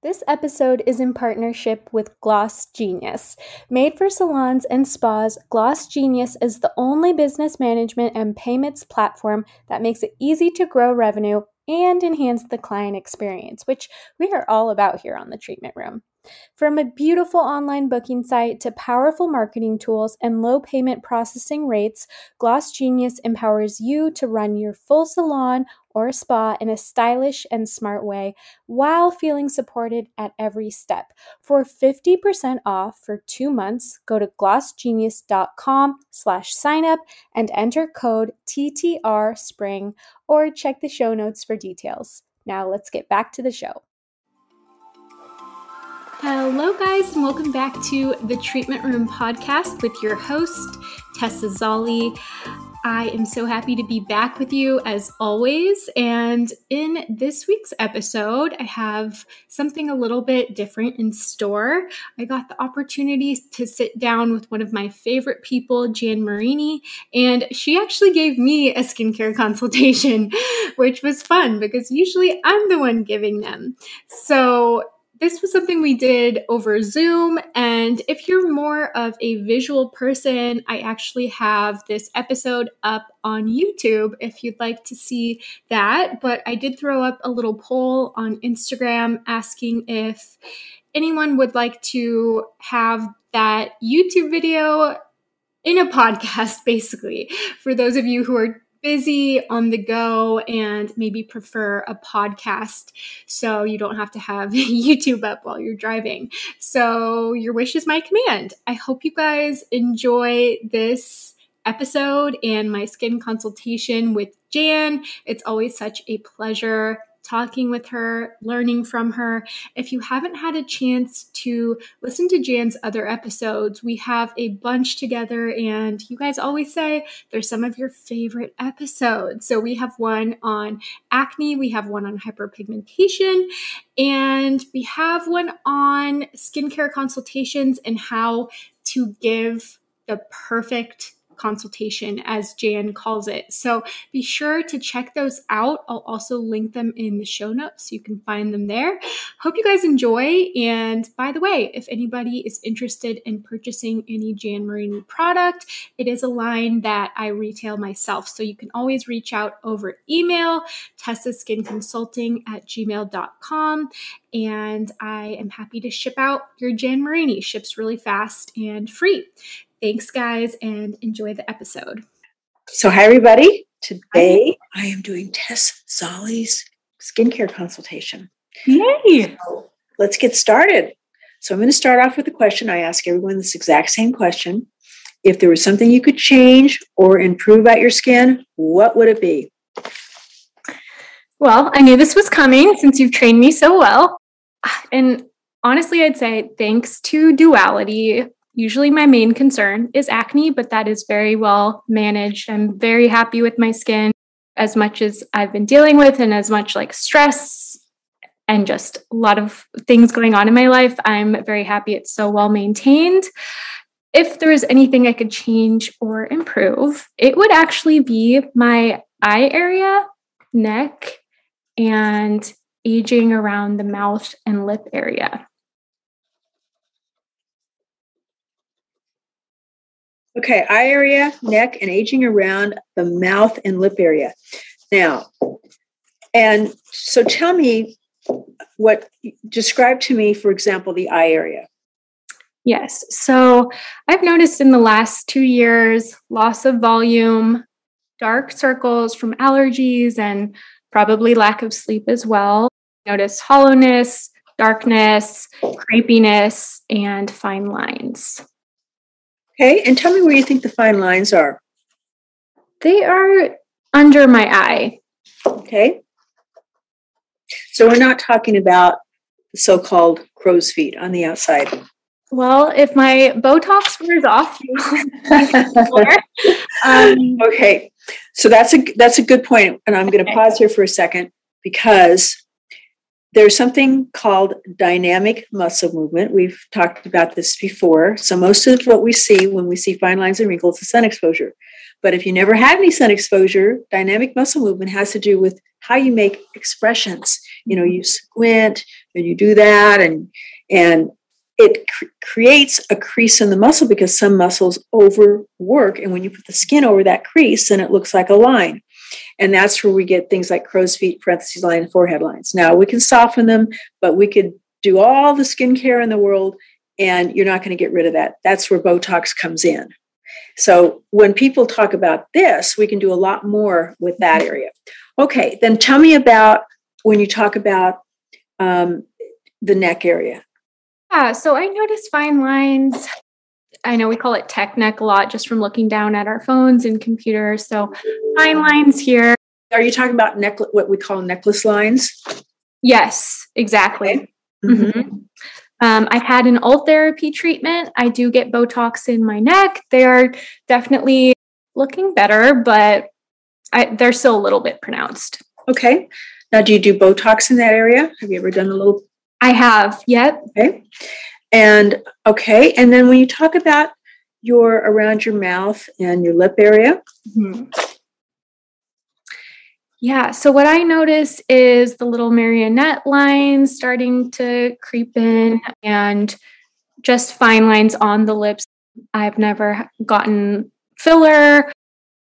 This episode is in partnership with Gloss Genius. Made for salons and spas, Gloss Genius is the only business management and payments platform that makes it easy to grow revenue and enhance the client experience, which we are all about here on the treatment room. From a beautiful online booking site to powerful marketing tools and low payment processing rates, Gloss Genius empowers you to run your full salon or spa in a stylish and smart way while feeling supported at every step. For 50% off for two months, go to glossgenius.com slash signup and enter code TTR Spring or check the show notes for details. Now let's get back to the show. Hello, guys, and welcome back to the Treatment Room podcast with your host, Tessa Zolli. I am so happy to be back with you as always. And in this week's episode, I have something a little bit different in store. I got the opportunity to sit down with one of my favorite people, Jan Marini, and she actually gave me a skincare consultation, which was fun because usually I'm the one giving them. So this was something we did over Zoom. And if you're more of a visual person, I actually have this episode up on YouTube if you'd like to see that. But I did throw up a little poll on Instagram asking if anyone would like to have that YouTube video in a podcast, basically, for those of you who are busy on the go and maybe prefer a podcast so you don't have to have YouTube up while you're driving. So, your wish is my command. I hope you guys enjoy this episode and my skin consultation with Jan. It's always such a pleasure talking with her, learning from her. If you haven't had a chance to listen to Jan's other episodes, we have a bunch together, and you guys always say they're some of your favorite episodes. So we have one on acne, we have one on hyperpigmentation, and we have one on skincare consultations and how to give the perfect consultation, as Jan calls it. So be sure to check those out. I'll also link them in the show notes so you can find them there. Hope you guys enjoy. And by the way, if anybody is interested in purchasing any Jan Marini product, it is a line that I retail myself. So you can always reach out over email, tessaskinconsulting at gmail.com and I am happy to ship out your Jan Marini. Ships really fast and free. Thanks, guys, and enjoy the episode. So, hi, everybody. Today hi. I am doing Tess Zolli's skincare consultation. Yay! So let's get started. So, I'm going to start off with a question. I ask everyone this exact same question. If there was something you could change or improve about your skin, what would it be? Well, I knew this was coming since you've trained me so well. And honestly, I'd say thanks to duality, usually my main concern is acne, but that is very well managed. I'm very happy with my skin as much as I've been dealing with and as much like stress and just a lot of things going on in my life. I'm very happy it's so well maintained. If there was anything I could change or improve, it would actually be my eye area, neck, and aging around the mouth and lip area. Okay, eye area, neck, and aging around the mouth and lip area. Now, and so tell me what, describe to me, for example, the eye area. Yes. So I've noticed in the last two years loss of volume, dark circles from allergies, and probably lack of sleep as well. Notice hollowness, darkness, crepiness, and fine lines. Okay, and tell me where you think the fine lines are. They are under my eye. Okay. So we're not talking about the so called crow's feet on the outside. Well, if my Botox wears off, um, okay. So that's a that's a good point, and I'm going to pause here for a second because there's something called dynamic muscle movement. We've talked about this before. So, most of what we see when we see fine lines and wrinkles is sun exposure. But if you never had any sun exposure, dynamic muscle movement has to do with how you make expressions. You know, you squint, and you do that and and it cr- creates a crease in the muscle because some muscles overwork and when you put the skin over that crease then it looks like a line and that's where we get things like crow's feet parentheses line and forehead lines. Now we can soften them but we could do all the skincare in the world and you're not going to get rid of that. That's where botox comes in. So when people talk about this we can do a lot more with that area. Okay then tell me about when you talk about um, the neck area. Yeah, so I notice fine lines. I know we call it tech neck a lot just from looking down at our phones and computers. So fine lines here. Are you talking about neck what we call necklace lines? Yes, exactly. Okay. Mm-hmm. Um, I've had an Ultherapy treatment. I do get Botox in my neck. They are definitely looking better, but I, they're still a little bit pronounced. Okay. Now, do you do Botox in that area? Have you ever done a little I have. Yep. Okay. And okay. And then when you talk about your around your mouth and your lip area. Mm-hmm. Yeah. So what I notice is the little marionette lines starting to creep in and just fine lines on the lips. I've never gotten filler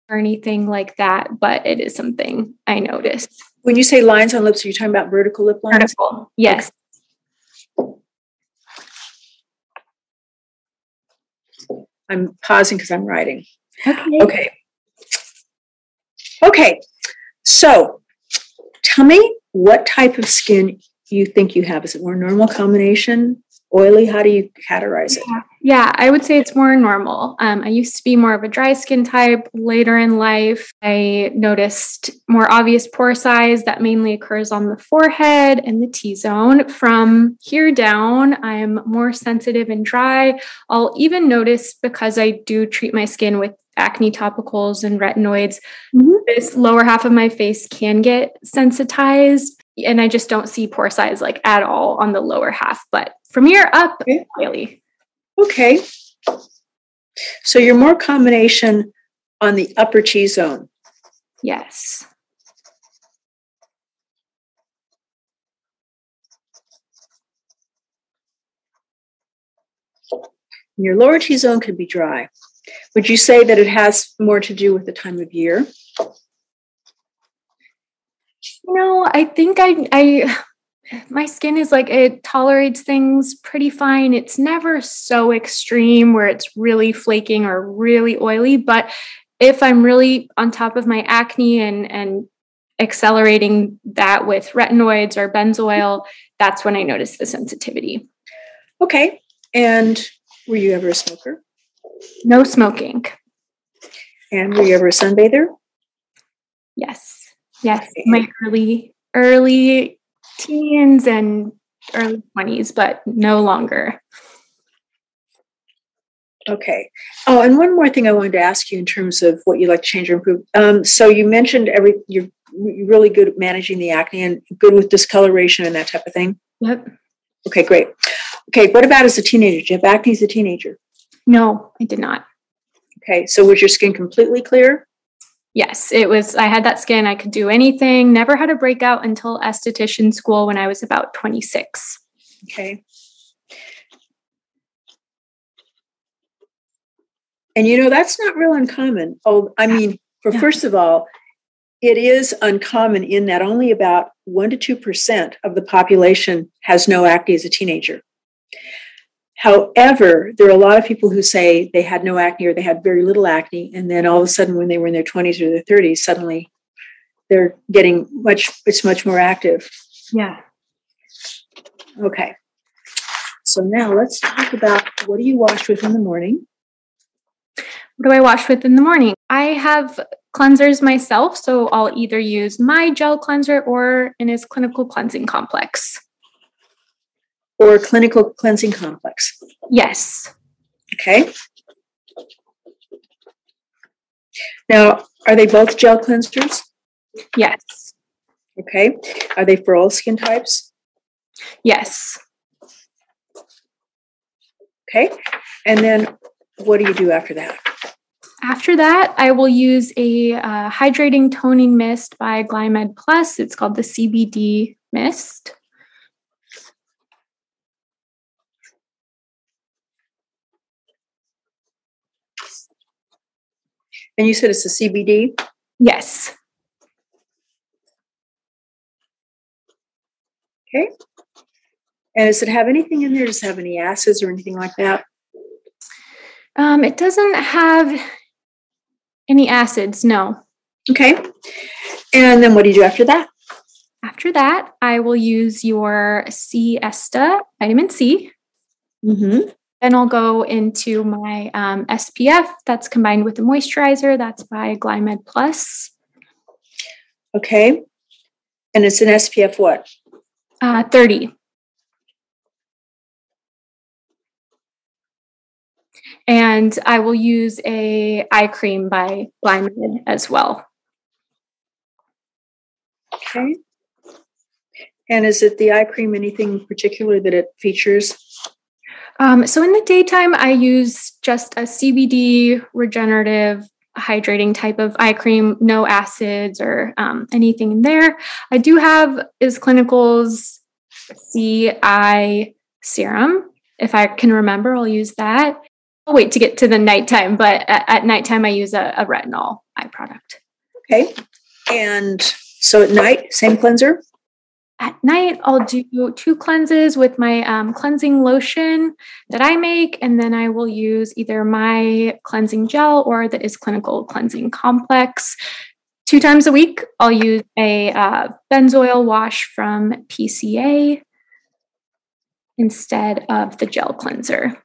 or anything like that, but it is something I noticed. When you say lines on lips, are you talking about vertical lip lines? Vertical, yes. I'm pausing because I'm writing. Okay. Okay. Okay. So tell me what type of skin you think you have. Is it more normal combination? Oily? How do you categorize it? Yeah, yeah I would say it's more normal. Um, I used to be more of a dry skin type. Later in life, I noticed more obvious pore size that mainly occurs on the forehead and the T zone. From here down, I'm more sensitive and dry. I'll even notice because I do treat my skin with acne topicals and retinoids, mm-hmm. this lower half of my face can get sensitized. And I just don't see pore size like at all on the lower half. But from here up, okay. really. Okay. So you're more combination on the upper T zone. Yes. Your lower T zone could be dry. Would you say that it has more to do with the time of year? No, I think I I my skin is like it tolerates things pretty fine. It's never so extreme where it's really flaking or really oily, but if I'm really on top of my acne and and accelerating that with retinoids or benzoyl, that's when I notice the sensitivity. Okay. And were you ever a smoker? No smoking. And were you ever a sunbather? Yes. Yes. Okay. My early early teens and early 20s, but no longer. Okay. Oh, and one more thing I wanted to ask you in terms of what you'd like to change or improve. Um, so you mentioned every you're really good at managing the acne and good with discoloration and that type of thing. Yep. Okay, great. Okay, what about as a teenager? Do you have acne as a teenager? No, I did not. Okay, so was your skin completely clear? Yes, it was. I had that skin. I could do anything. Never had a breakout until esthetician school when I was about 26. Okay. And you know, that's not real uncommon. Oh, I mean, for yeah. first of all, it is uncommon in that only about 1% to 2% of the population has no acne as a teenager. However, there are a lot of people who say they had no acne or they had very little acne, and then all of a sudden, when they were in their 20s or their 30s, suddenly they're getting much, it's much more active. Yeah. Okay. So now let's talk about what do you wash with in the morning? What do I wash with in the morning? I have cleansers myself, so I'll either use my gel cleanser or iS Clinical cleansing complex or clinical cleansing complex? Yes. Okay. Now, are they both gel cleansers? Yes. Okay. Are they for all skin types? Yes. Okay. And then what do you do after that? After that, I will use a uh, hydrating toning mist by Glymed Plus. It's called the CBD mist. And you said it's a CBD? Yes. Okay. And does it have anything in there? Does it have any acids or anything like that? Um, it doesn't have any acids, no. Okay. And then what do you do after that? After that, I will use your C-ESTA vitamin C. Mm-hmm. Then I'll go into my um, SPF that's combined with the moisturizer. That's by Glymed Plus. Okay. And it's an SPF what? Uh, 30. And I will use a eye cream by Glymed as well. Okay. And is it the eye cream anything particular that it features? Um, so in the daytime, I use just a CBD regenerative hydrating type of eye cream, no acids or um, anything in there. I do have is Clinical's CI serum. If I can remember, I'll use that. I'll wait to get to the nighttime, but at, at nighttime, I use a, a retinol eye product. Okay. And so at night, same cleanser? At night, I'll do two cleanses with my um, cleansing lotion that I make, and then I will use either my cleansing gel or the Is Clinical Cleansing Complex. Two times a week, I'll use a uh, benzoyl wash from PCA instead of the gel cleanser.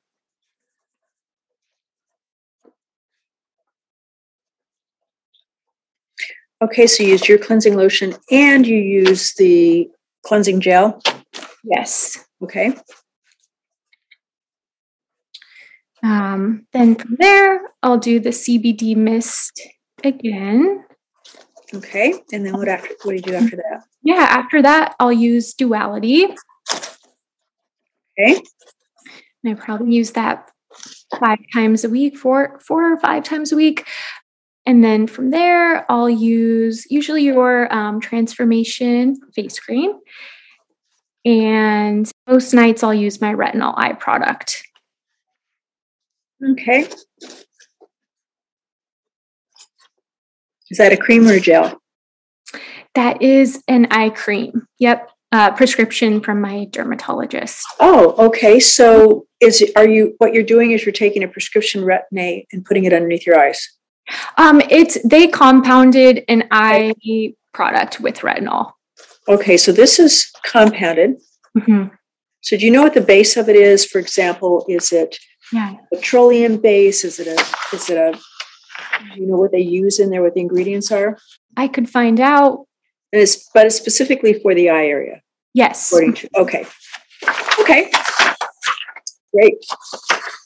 Okay, so you use your cleansing lotion and you use the cleansing gel. Yes. Okay. Um, then from there, I'll do the CBD mist again. Okay. And then what after what do you do after that? Yeah, after that, I'll use duality. Okay. And I probably use that five times a week, four, four or five times a week. And then from there, I'll use usually your um, transformation face cream. And most nights, I'll use my retinol eye product. Okay. Is that a cream or a gel? That is an eye cream. Yep. Uh, prescription from my dermatologist. Oh, okay. So is are you what you're doing is you're taking a prescription retin-A and putting it underneath your eyes? Um, it's they compounded an eye product with retinol. Okay, so this is compounded. Mm-hmm. So do you know what the base of it is? For example, is it Yeah. petroleum base? Is it a is it a do you know what they use in there, what the ingredients are? I could find out. And it's but it's specifically for the eye area, Yes. according to okay. Okay. Great.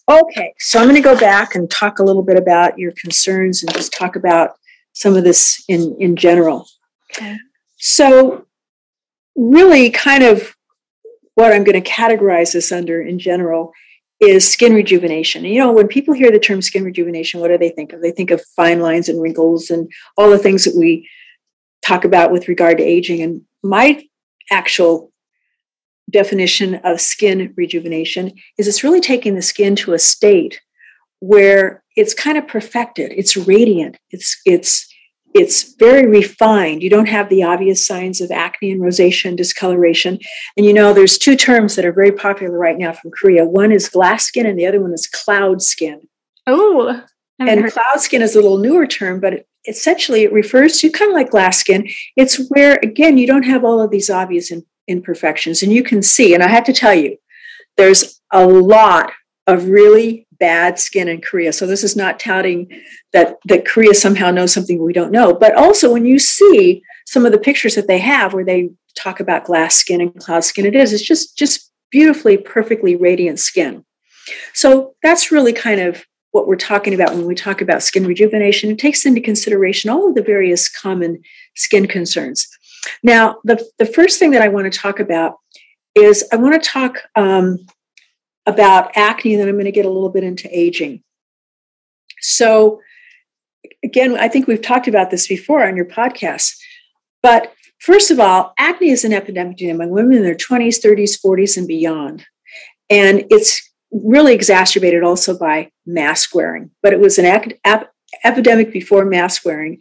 Okay, so I'm going to go back and talk a little bit about your concerns and just talk about some of this in in general. Okay. So, really, kind of what I'm going to categorize this under in general is skin rejuvenation. You know, when people hear the term skin rejuvenation, what do they think of? They think of fine lines and wrinkles and all the things that we talk about with regard to aging. And my actual definition of skin rejuvenation is it's really taking the skin to a state where it's kind of perfected it's radiant it's it's it's very refined. You don't have the obvious signs of acne and rosacea and discoloration. And you know there's two terms that are very popular right now from korea. One is glass skin and the other one is cloud skin. Oh. and cloud skin is a little newer term but it, essentially it refers to kind of like glass skin. It's where again you don't have all of these obvious in, imperfections and you can see and i have to tell you there's a lot of really bad skin in korea so this is not touting that that korea somehow knows something we don't know but also when you see some of the pictures that they have where they talk about glass skin and cloud skin it is it's just just beautifully perfectly radiant skin so that's really kind of what we're talking about when we talk about skin rejuvenation. It takes into consideration all of the various common skin concerns. Now, the, the first thing that I want to talk about is I want to talk um, about acne, and then I'm going to get a little bit into aging. So, again, I think we've talked about this before on your podcast, but first of all, acne is an epidemic among women in their 20s, 30s, 40s, and beyond. And it's really exacerbated also by mask wearing, but it was an epidemic before mask wearing.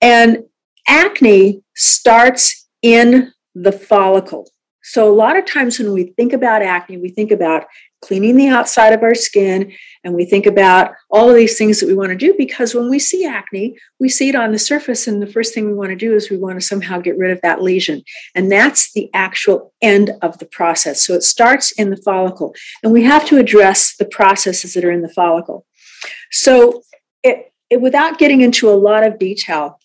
And acne starts in the follicle. So, a lot of times when we think about acne, we think about cleaning the outside of our skin and we think about all of these things that we want to do because when we see acne, we see it on the surface, and the first thing we want to do is we want to somehow get rid of that lesion. And that's the actual end of the process. So, it starts in the follicle, and we have to address the processes that are in the follicle. So, it, it, without getting into a lot of detail,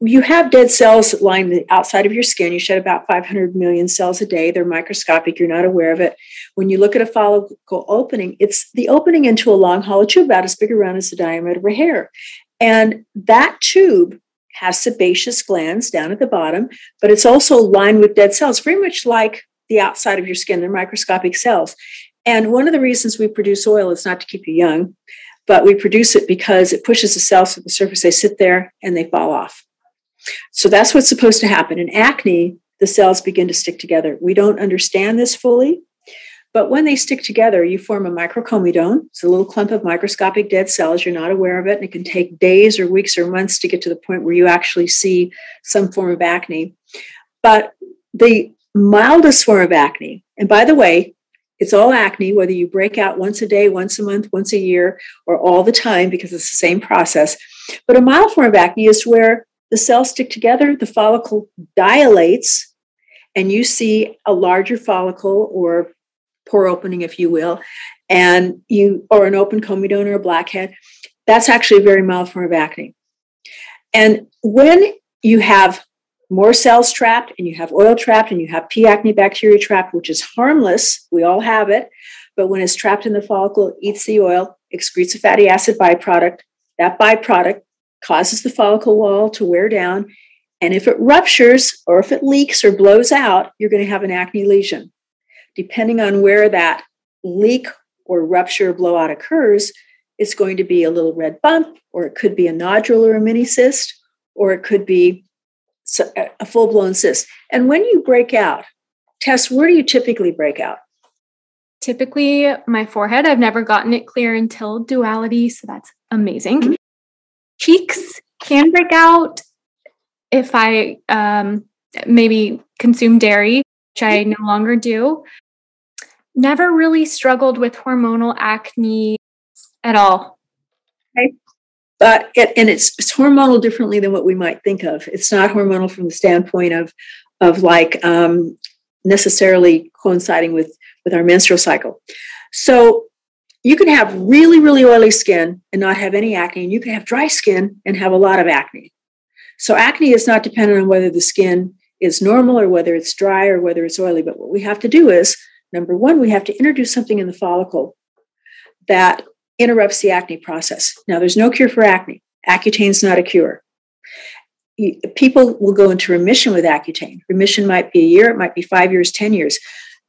you have dead cells line the outside of your skin. You shed about 500 million cells a day. They're microscopic. You're not aware of it. When you look at a follicle opening, it's the opening into a long hollow tube about as big around as the diameter of a hair. And that tube has sebaceous glands down at the bottom, but it's also lined with dead cells, very much like the outside of your skin. They're microscopic cells. And one of the reasons we produce oil is not to keep you young, but we produce it because it pushes the cells to the surface. They sit there and they fall off. So that's what's supposed to happen. In acne, the cells begin to stick together. We don't understand this fully, but when they stick together, you form a microcomedone. It's a little clump of microscopic dead cells. You're not aware of it, and it can take days or weeks or months to get to the point where you actually see some form of acne. But the mildest form of acne, and by the way, it's all acne, whether you break out once a day, once a month, once a year, or all the time, because it's the same process. But a mild form of acne is where the cells stick together, the follicle dilates, and you see a larger follicle or pore opening, if you will, and you, or an open comedone or a blackhead. That's actually a very mild form of acne. And when you have more cells trapped and you have oil trapped and you have P. acne bacteria trapped, which is harmless. We all have it. But when it's trapped in the follicle, it eats the oil, excretes a fatty acid byproduct. That byproduct causes the follicle wall to wear down. And if it ruptures or if it leaks or blows out, you're going to have an acne lesion. Depending on where that leak or rupture or blowout occurs, it's going to be a little red bump, or it could be a nodule or a mini cyst, or it could be a full blown cyst. And when you break out, Tess, where do you typically break out? Typically, my forehead. I've never gotten it clear until duality, so that's amazing. Mm-hmm. Cheeks can break out if I um, maybe consume dairy, which I no longer do. Never really struggled with hormonal acne at all. Okay but it, and it's, it's hormonal differently than what we might think of. It's not hormonal from the standpoint of of like um, necessarily coinciding with with our menstrual cycle. So you can have really really oily skin and not have any acne, and you can have dry skin and have a lot of acne. So acne is not dependent on whether the skin is normal or whether it's dry or whether it's oily. But what we have to do is number one, we have to introduce something in the follicle that interrupts the acne process. Now, there's no cure for acne. Accutane is not a cure. People will go into remission with Accutane. Remission might be a year, it might be five years, 10 years.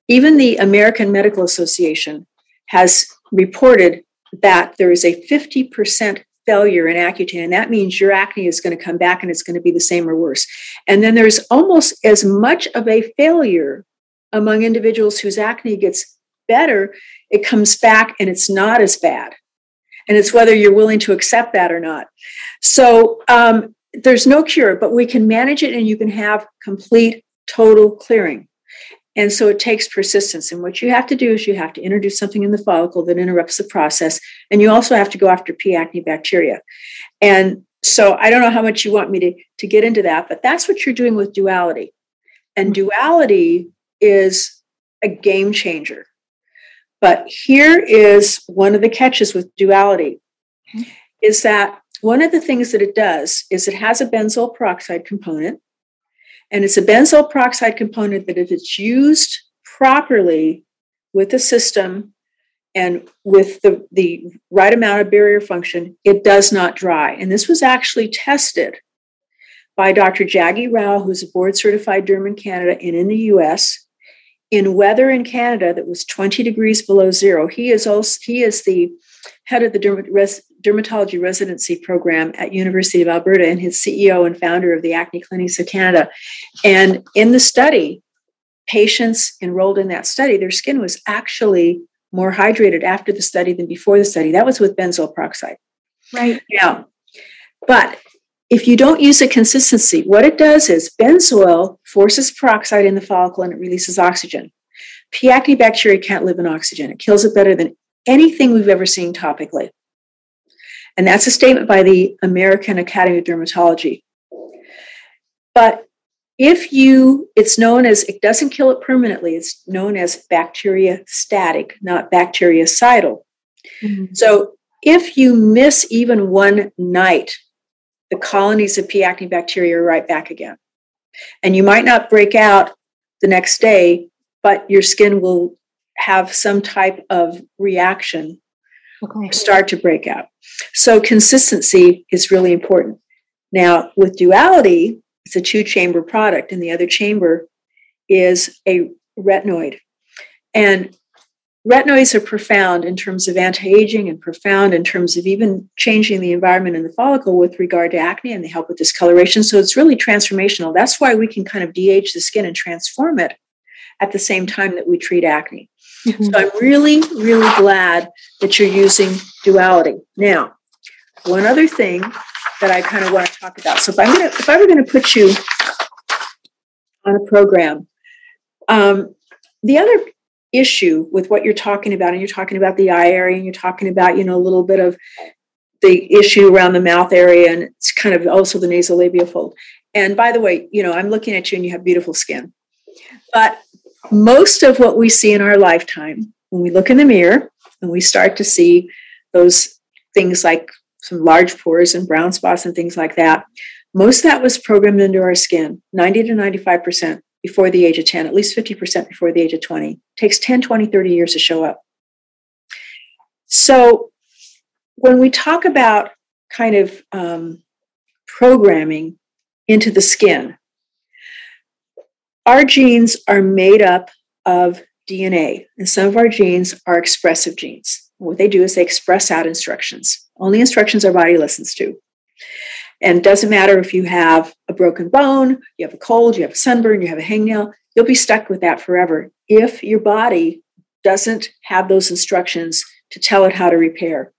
Even the American Medical Association has reported that there is a 50% failure in Accutane, and that means your acne is going to come back and it's going to be the same or worse. And then there's almost as much of a failure among individuals whose acne gets better, it comes back and it's not as bad and it's whether you're willing to accept that or not. So um, there's no cure, but we can manage it and you can have complete, total clearing. And so it takes persistence. And what you have to do is you have to introduce something in the follicle that interrupts the process. And you also have to go after P. acne bacteria. And so I don't know how much you want me to, to get into that, but that's what you're doing with duality. And hmm. duality is a game changer. But here is one of the catches with duality hmm. is that one of the things that it does is it has a benzoyl peroxide component. And it's a benzoyl peroxide component that if it's used properly with the system and with the, the right amount of barrier function, it does not dry. And this was actually tested by Dr. Jaggi Rao, who's a board certified derm in Canada and in the US in weather in Canada that was 20 degrees below zero. He is also he is the head of the dermatology residency program at University of Alberta and his CEO and founder of the Acne Clinics of Canada. And in the study, patients enrolled in that study, their skin was actually more hydrated after the study than before the study. That was with benzoyl peroxide. Right. Now, but if you don't use a consistency, what it does is benzoyl forces peroxide in the follicle and it releases oxygen. P. acne bacteria can't live in oxygen. It kills it better than anything we've ever seen topically. And that's a statement by the American Academy of Dermatology. But if you, it's known as, it doesn't kill it permanently, it's known as bacteriostatic, not bactericidal. Mm-hmm. So if you miss even one night, the colonies of P. acne bacteria are right back again. And you might not break out the next day, but your skin will have some type of reaction okay. start to break out. So consistency is really important. Now, with duality, it's a two chamber product, and the other chamber is a retinoid. And retinoids are profound in terms of anti-aging and profound in terms of even changing the environment in the follicle with regard to acne and they help with discoloration so it's really transformational that's why we can kind of de-age the skin and transform it at the same time that we treat acne mm-hmm. so i'm really really glad that you're using duality. Now one other thing that i kind of want to talk about. So if i'm going to if i were going to put you on a program um, the other issue with what you're talking about and you're talking about the eye area and you're talking about you know a little bit of the issue around the mouth area and it's kind of also the nasolabial fold. And by the way you know i'm looking at you and you have beautiful skin. But most of what we see in our lifetime when we look in the mirror and we start to see those things like some large pores and brown spots and things like that most of that was programmed into our skin 90 to 95 percent before the age of 10, at least 50% before the age of 20. It takes 10, 20, 30 years to show up. So when we talk about kind of um, programming into the skin, our genes are made up of DNA, and some of our genes are expressive genes. What they do is they express out instructions, only instructions our body listens to. And it doesn't matter if you have a broken bone, you have a cold, you have a sunburn, you have a hangnail, you'll be stuck with that forever if your body doesn't have those instructions to tell it how to repair.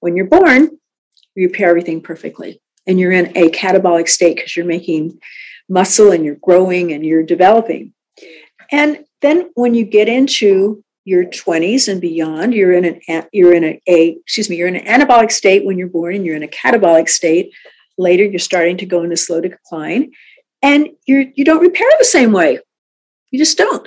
When you're born, you repair everything perfectly. And you're in a catabolic state because you're making muscle and you're growing and you're developing. And then when you get into your 20s and beyond you're in an you're in a, a excuse me you're in an anabolic state when you're born and you're in a catabolic state. Later you're starting to go into slow decline and you you don't repair the same way. You just don't.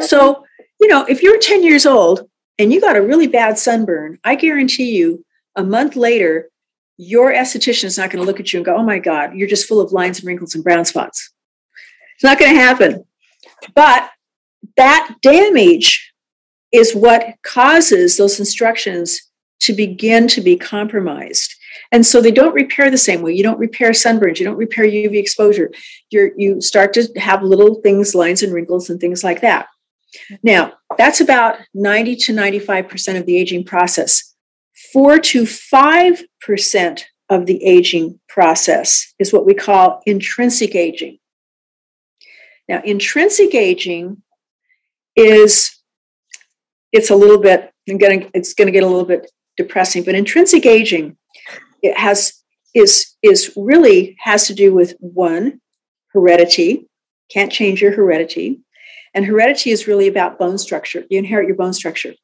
So you know if you're 10 years old and you got a really bad sunburn i guarantee you a month later your esthetician is not going to look at you and go oh my god you're just full of lines and wrinkles and brown spots it's not going to happen but that damage is what causes those instructions to begin to be compromised. And so they don't repair the same way. You don't repair sunburns, you don't repair UV exposure. you you start to have little things, lines and wrinkles and things like that. Now, that's about 90 to 95% of the aging process. 4 to 5% of the aging process is what we call intrinsic aging. Now, intrinsic aging is it's a little bit I'm getting it's going to get a little bit depressing. But intrinsic aging it has is is really has to do with one heredity. Can't change your heredity, and heredity is really about bone structure. You inherit your bone structure.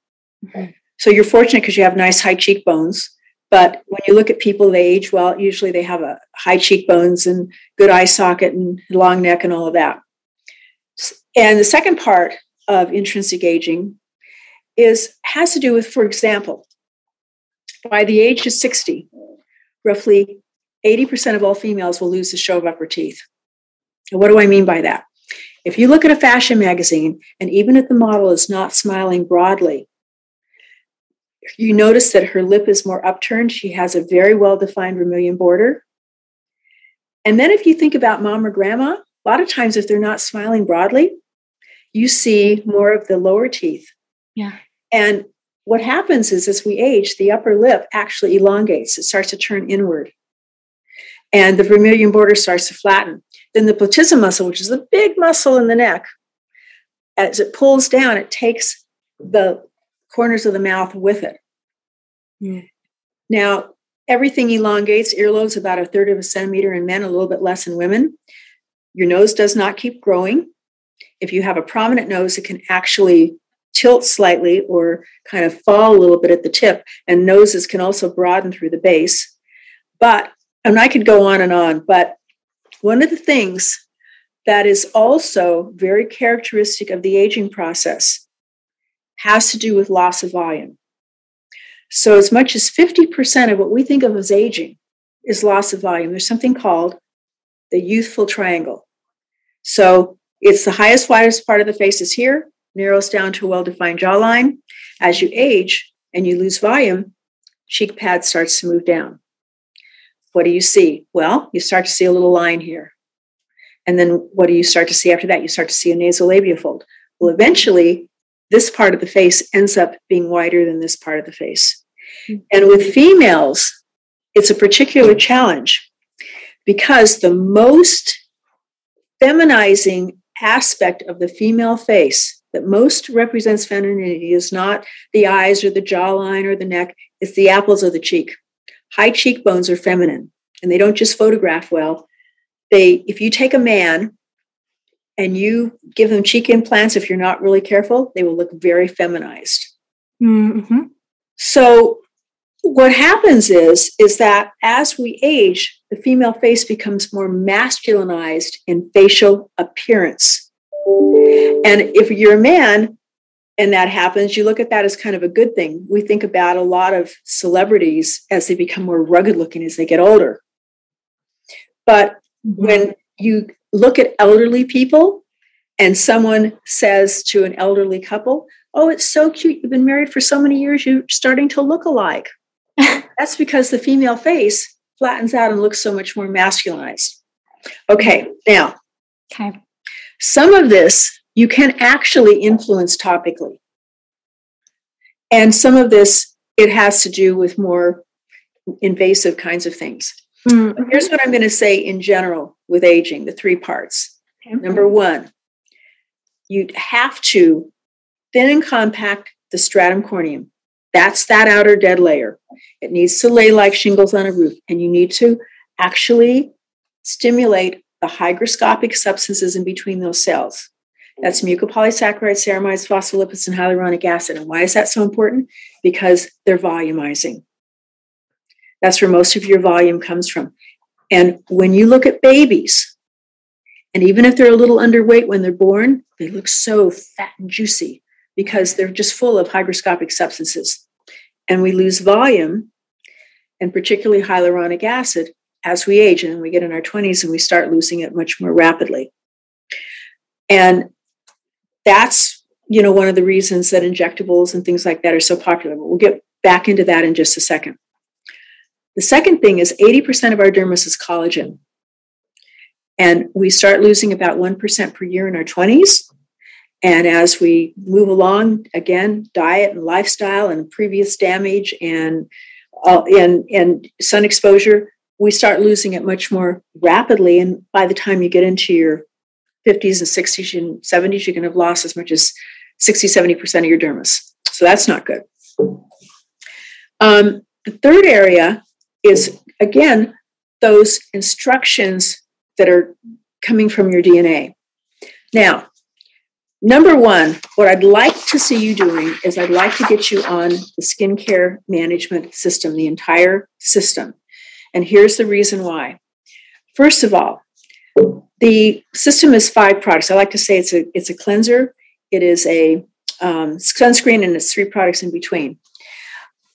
Mm-hmm. So you're fortunate because you have nice high cheekbones. But when you look at people, they age well. Usually they have a high cheekbones and good eye socket and long neck and all of that. And the second part of intrinsic aging is has to do with, for example, by the age of 60, roughly 80% of all females will lose the show of upper teeth. And what do I mean by that? If you look at a fashion magazine, and even if the model is not smiling broadly, you notice that her lip is more upturned. She has a very well defined vermilion border. And then if you think about mom or grandma, a lot of times if they're not smiling broadly, you see more of the lower teeth yeah. And what happens is as we age, the upper lip actually elongates, it starts to turn inward. And the vermilion border starts to flatten. Then the platysma muscle, which is the big muscle in the neck, as it pulls down, it takes the corners of the mouth with it. Mm. Now, everything elongates. Earlobes about a third of a centimeter in men, a little bit less in women. Your nose does not keep growing. If you have a prominent nose, it can actually tilt slightly or kind of fall a little bit at the tip, and noses can also broaden through the base. But, and I could go on and on, but one of the things that is also very characteristic of the aging process has to do with loss of volume. So, as much as 50% of what we think of as aging is loss of volume, there's something called the youthful triangle. So, it's the highest, widest part of the face is here, narrows down to a well defined jawline. As you age and you lose volume, cheek pad starts to move down. What do you see? Well, you start to see a little line here. And then what do you start to see after that? You start to see a nasolabial fold. Well, eventually, this part of the face ends up being wider than this part of the face. Mm-hmm. And with females, it's a particular challenge because the most feminizing aspect of the female face that most represents femininity is not the eyes or the jawline or the neck, it's the apples of the cheek. High cheekbones are feminine and they don't just photograph well. They, if you take a man and you give them cheek implants, if you're not really careful, they will look very feminized. Mm-hmm. So what happens is is that as we age, the female face becomes more masculinized in facial appearance. And if you're a man and that happens, you look at that as kind of a good thing. We think about a lot of celebrities as they become more rugged looking as they get older. But mm-hmm. when you look at elderly people and someone says to an elderly couple, Oh, it's so cute. You've been married for so many years, you're starting to look alike. That's because the female face flattens out and looks so much more masculinized. Okay, now, okay. some of this you can actually influence topically. And some of this, it has to do with more invasive kinds of things. Mm-hmm. Here's what I'm going to say in general with aging the three parts. Okay. Number one, you have to thin and compact the stratum corneum. That's that outer dead layer. It needs to lay like shingles on a roof, and you need to actually stimulate the hygroscopic substances in between those cells. That's mucopolysaccharides, ceramides, phospholipids, and hyaluronic acid. And why is that so important? Because they're volumizing. That's where most of your volume comes from. And when you look at babies, and even if they're a little underweight when they're born, they look so fat and juicy because they're just full of hygroscopic substances. And we lose volume, and particularly hyaluronic acid, as we age and we get in our 20s and we start losing it much more rapidly. And that's you know one of the reasons that injectables and things like that are so popular. But we'll get back into that in just a second. The second thing is 80% of our dermis is collagen. And we start losing about 1% per year in our 20s. And as we move along, again, diet and lifestyle and previous damage and, uh, and, and sun exposure, we start losing it much more rapidly. And by the time you get into your 50s and 60s and 70s, you can have lost as much as 60, 70% of your dermis. So that's not good. Um, the third area is, again, those instructions that are coming from your DNA. Now, Number one, what I'd like to see you doing is I'd like to get you on the skincare management system, the entire system. And here's the reason why. First of all, the system is five products. I like to say it's a it's a cleanser, it is a um, sunscreen, and it's three products in between.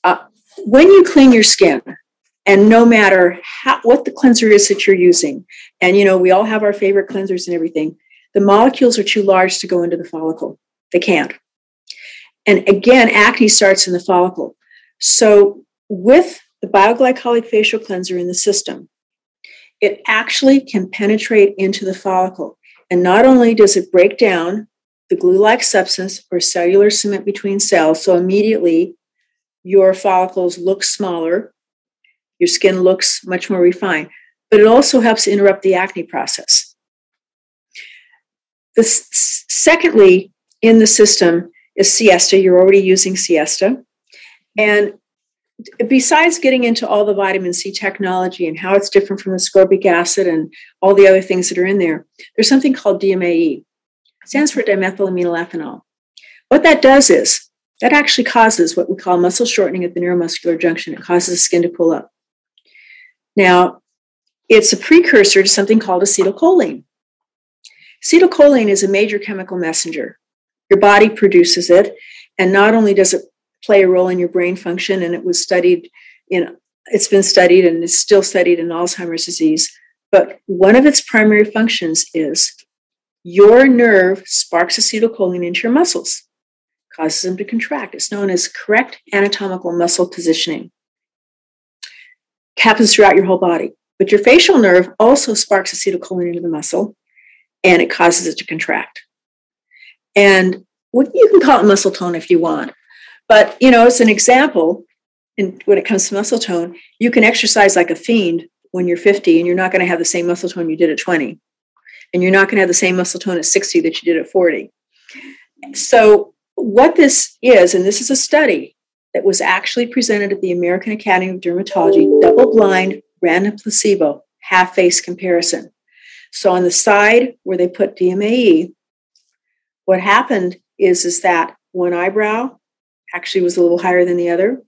Uh, when you clean your skin, and no matter how, what the cleanser is that you're using, and you know we all have our favorite cleansers and everything the molecules are too large to go into the follicle. They can't. And again, acne starts in the follicle. So, with the bioglycolic facial cleanser in the system, it actually can penetrate into the follicle. And not only does it break down the glue like substance or cellular cement between cells, so immediately your follicles look smaller, your skin looks much more refined, but it also helps interrupt the acne process. The, secondly, in the system is C-ESTA. You're already using C-ESTA. And besides getting into all the vitamin C technology and how it's different from ascorbic acid and all the other things that are in there, there's something called DMAE. It stands for dimethylaminoethanol. What that does is that actually causes what we call muscle shortening at the neuromuscular junction. It causes the skin to pull up. Now, it's a precursor to something called acetylcholine. Acetylcholine is a major chemical messenger. Your body produces it, and not only does it play a role in your brain function, and it was studied in it's been studied and is still studied in Alzheimer's disease. But one of its primary functions is your nerve sparks acetylcholine into your muscles, causes them to contract. It's known as correct anatomical muscle positioning. Happens throughout your whole body. But your facial nerve also sparks acetylcholine into the muscle and it causes it to contract. And you can call it muscle tone if you want. But, you know, as an example, and when it comes to muscle tone, you can exercise like a fiend when you're 50 and you're not going to have the same muscle tone you did at 20. And you're not going to have the same muscle tone at 60 that you did at 40. So, what this is, and this is a study that was actually presented at the American Academy of Dermatology, double blind, random placebo, half face comparison. So, on the side where they put DMAE, what happened is, is that one eyebrow actually was a little higher than the other.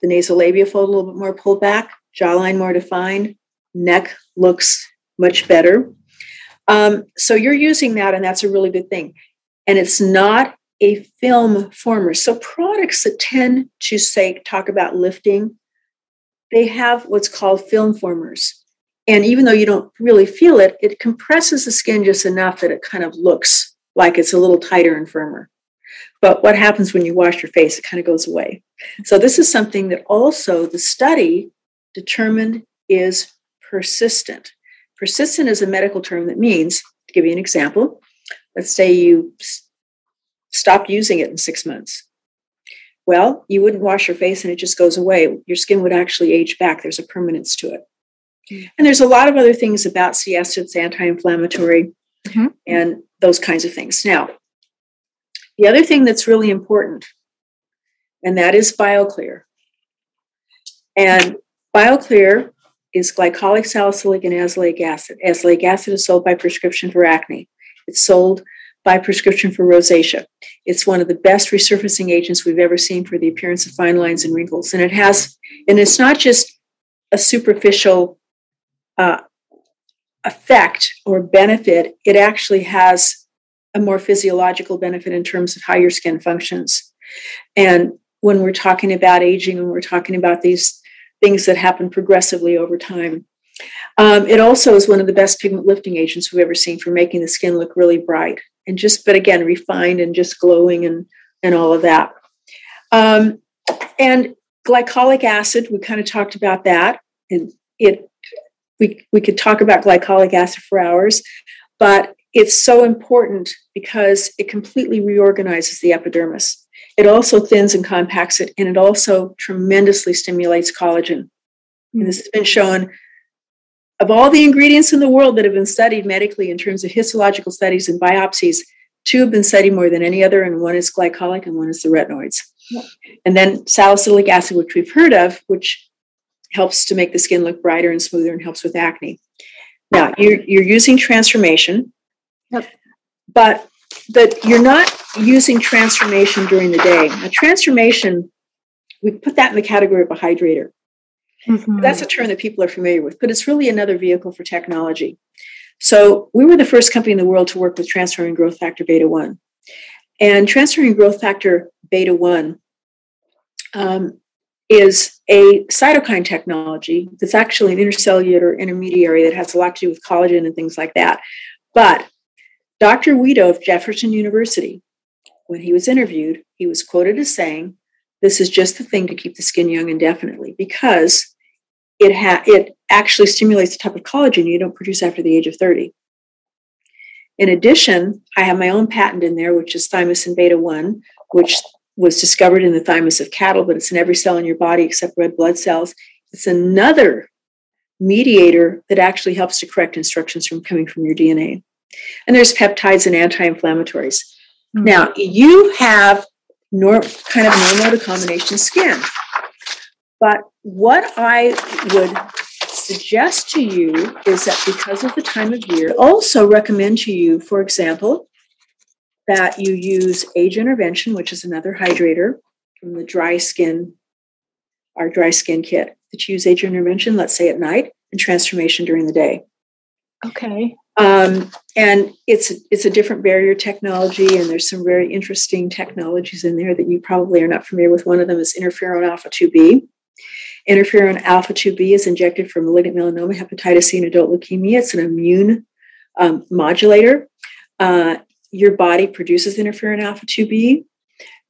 The nasolabial fold a little bit more pulled back, jawline more defined, neck looks much better. Um, so you're using that, and that's a really good thing. And it's not a film former. So products that tend to say talk about lifting, they have what's called film formers. And even though you don't really feel it, it compresses the skin just enough that it kind of looks like it's a little tighter and firmer. But what happens when you wash your face? It kind of goes away. So, this is something that also the study determined is persistent. Persistent is a medical term that means, to give you an example, let's say you stop using it in six months. Well, you wouldn't wash your face and it just goes away. Your skin would actually age back. There's a permanence to it. Mm-hmm. And there's a lot of other things about C-ESTA, it's anti inflammatory mm-hmm. and those kinds of things. Now, the other thing that's really important, and that is BioClear. And BioClear is glycolic salicylic and azelaic acid. Azelaic acid is sold by prescription for acne. It's sold by prescription for rosacea. It's one of the best resurfacing agents we've ever seen for the appearance of fine lines and wrinkles. And it has, and it's not just a superficial uh, effect or benefit, it actually has a more physiological benefit in terms of how your skin functions. And when we're talking about aging and we're talking about these things that happen progressively over time, um, it also is one of the best pigment lifting agents we've ever seen for making the skin look really bright and just, but again, refined and just glowing and and all of that. Um, and glycolic acid, we kind of talked about that, and it we we could talk about glycolic acid for hours, but it's so important because it completely reorganizes the epidermis. It also thins and compacts it, and it also tremendously stimulates collagen. And this has been shown of all the ingredients in the world that have been studied medically in terms of histological studies and biopsies, two have been studied more than any other, and one is glycolic and one is the retinoids. Yep. And then salicylic acid, which we've heard of, which helps to make the skin look brighter and smoother and helps with acne. Now, you're, you're using transformation, Yep. But that you're not using transformation during the day. A transformation, we put that in the category of a hydrator. Mm-hmm. That's a term that people are familiar with, but it's really another vehicle for technology. So we were the first company in the world to work with transforming growth factor beta 1. And transforming growth factor beta 1 um, is a cytokine technology that's actually an intercellular intermediary that has a lot to do with collagen and things like that. But Dr. Uitto of Jefferson University, when he was interviewed, he was quoted as saying, This is just the thing to keep the skin young indefinitely because it, ha- it actually stimulates the type of collagen you don't produce after the age of 30. In addition, I have my own patent in there, which is thymosin beta 1, which was discovered in the thymus of cattle, but it's in every cell in your body except red blood cells. It's another mediator that actually helps to correct instructions from coming from your DNA. And there's peptides and anti-inflammatories. Mm-hmm. Now, you have nor- kind of normal to combination skin. But what I would suggest to you is that because of the time of year, also recommend to you, for example, that you use age intervention, which is another hydrator from the dry skin, our dry skin kit, that you use age intervention, let's say at night, and transformation during the day. Okay. Um, and it's it's a different barrier technology, and there's some very interesting technologies in there that you probably are not familiar with. One of them is interferon alpha 2b. Interferon alpha 2b is injected for malignant melanoma, hepatitis C, and adult leukemia. It's an immune um, modulator. Uh, your body produces interferon alpha 2b,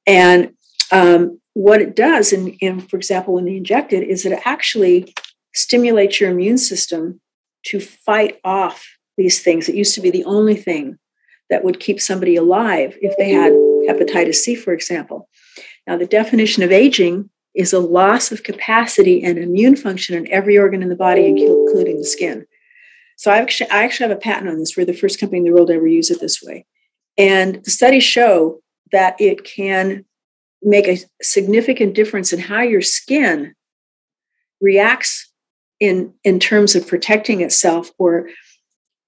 and um, what it does, and, and for example, when they inject it, is it actually stimulates your immune system to fight off these things. It used to be the only thing that would keep somebody alive if they had hepatitis C, for example. Now, the definition of aging is a loss of capacity and immune function in every organ in the body, including the skin. So I actually, I actually have a patent on this. We're the first company in the world to ever use it this way. And the studies show that it can make a significant difference in how your skin reacts in, in terms of protecting itself or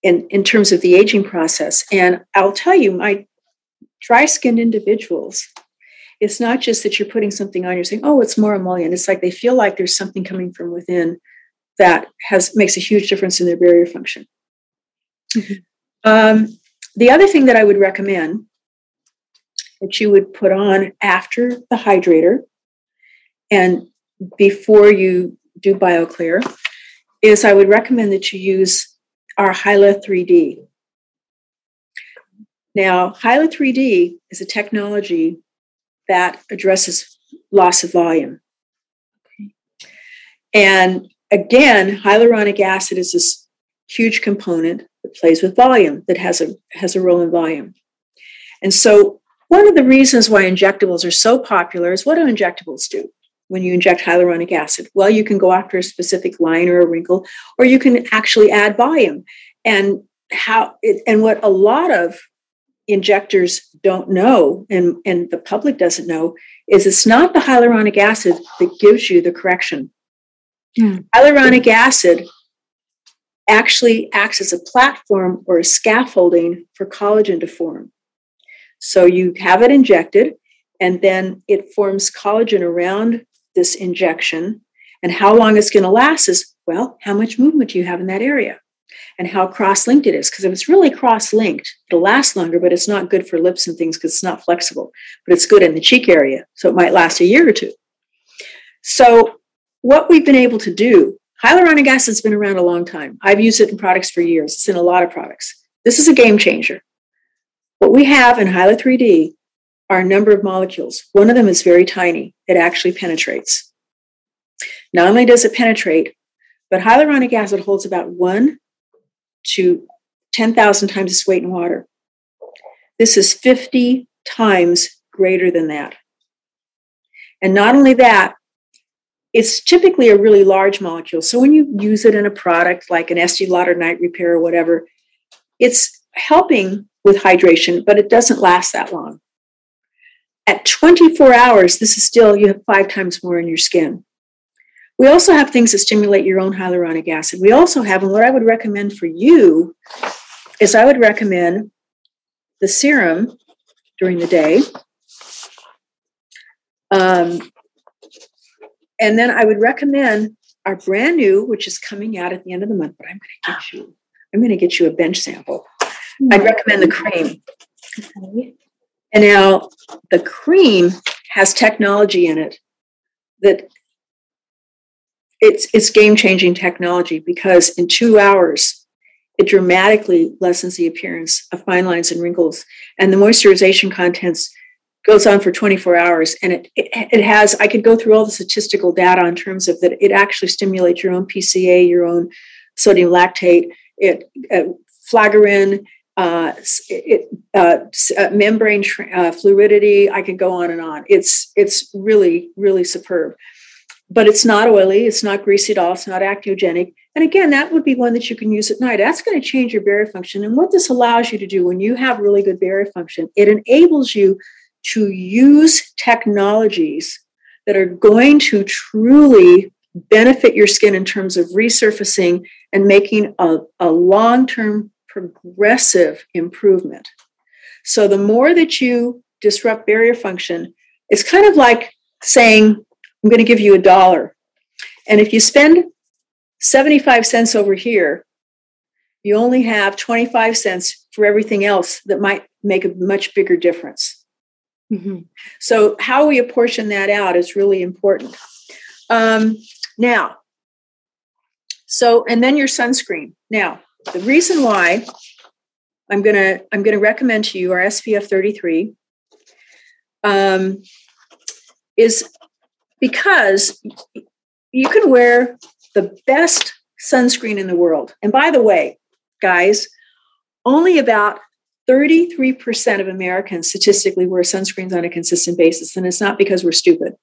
in, in terms of the aging process. And I'll tell you, my dry skinned individuals, it's not just that you're putting something on, you're saying, oh, it's more emollient. It's like they feel like there's something coming from within that has makes a huge difference in their barrier function. Mm-hmm. Um, the other thing that I would recommend that you would put on after the hydrator and before you do BioClear is I would recommend that you use our Hyla 3D. Now, Hyla 3D is a technology that addresses loss of volume. And again, hyaluronic acid is this huge component that plays with volume, that has a has a role in volume. And so one of the reasons why injectables are so popular is what do injectables do? when you inject hyaluronic acid? Well, you can go after a specific line or a wrinkle, or you can actually add volume. And how it, and what a lot of injectors don't know and, and the public doesn't know is it's not the hyaluronic acid that gives you the correction. Mm. Hyaluronic acid actually acts as a platform or a scaffolding for collagen to form. So you have it injected, and then it forms collagen around this injection and how long it's going to last is well, how much movement do you have in that area? And how cross linked it is. Because if it's really cross linked, it'll last longer, but it's not good for lips and things because it's not flexible. But it's good in the cheek area. So it might last a year or two. So, what we've been able to do, hyaluronic acid's been around a long time. I've used it in products for years, it's in a lot of products. This is a game changer. What we have in Hyla 3D are a number of molecules. One of them is very tiny, it actually penetrates. Not only does it penetrate, but hyaluronic acid holds about 1 to 10,000 times its weight in water. This is 50 times greater than that. And not only that, it's typically a really large molecule. So when you use it in a product like an Estee Lauder night repair or whatever, it's helping with hydration, but it doesn't last that long. At 24 hours, this is still, you have five times more in your skin. We also have things that stimulate your own hyaluronic acid. We also have, and what I would recommend for you is I would recommend the serum during the day. Um, and then I would recommend our brand new, which is coming out at the end of the month, but I'm going to get you, I'm going to get you a bench sample. I'd recommend the cream. Okay. And now the cream has technology in it that it's it's game changing technology because in two hours it dramatically lessens the appearance of fine lines and wrinkles and the moisturization contents goes on for 24 hours and it, it, it has i could go through all the statistical data in terms of that it actually stimulates your own pca your own sodium lactate it uh, uh, it, uh, uh, membrane uh, fluidity. I could go on and on. It's it's really really superb, but it's not oily. It's not greasy at all. It's not acneogenic. And again, that would be one that you can use at night. That's going to change your barrier function. And what this allows you to do when you have really good barrier function, it enables you to use technologies that are going to truly benefit your skin in terms of resurfacing and making a, a long term progressive improvement. So, the more that you disrupt barrier function, it's kind of like saying, I'm going to give you a dollar. And if you spend 75 cents over here, you only have 25 cents for everything else that might make a much bigger difference. Mm-hmm. So, how we apportion that out is really important. Um, now, so and then your sunscreen. Now, the reason why I'm gonna I'm gonna recommend to you our SPF 33 um, is because you can wear the best sunscreen in the world. And by the way, guys, only about 33% of Americans statistically wear sunscreens on a consistent basis. And it's not because we're stupid.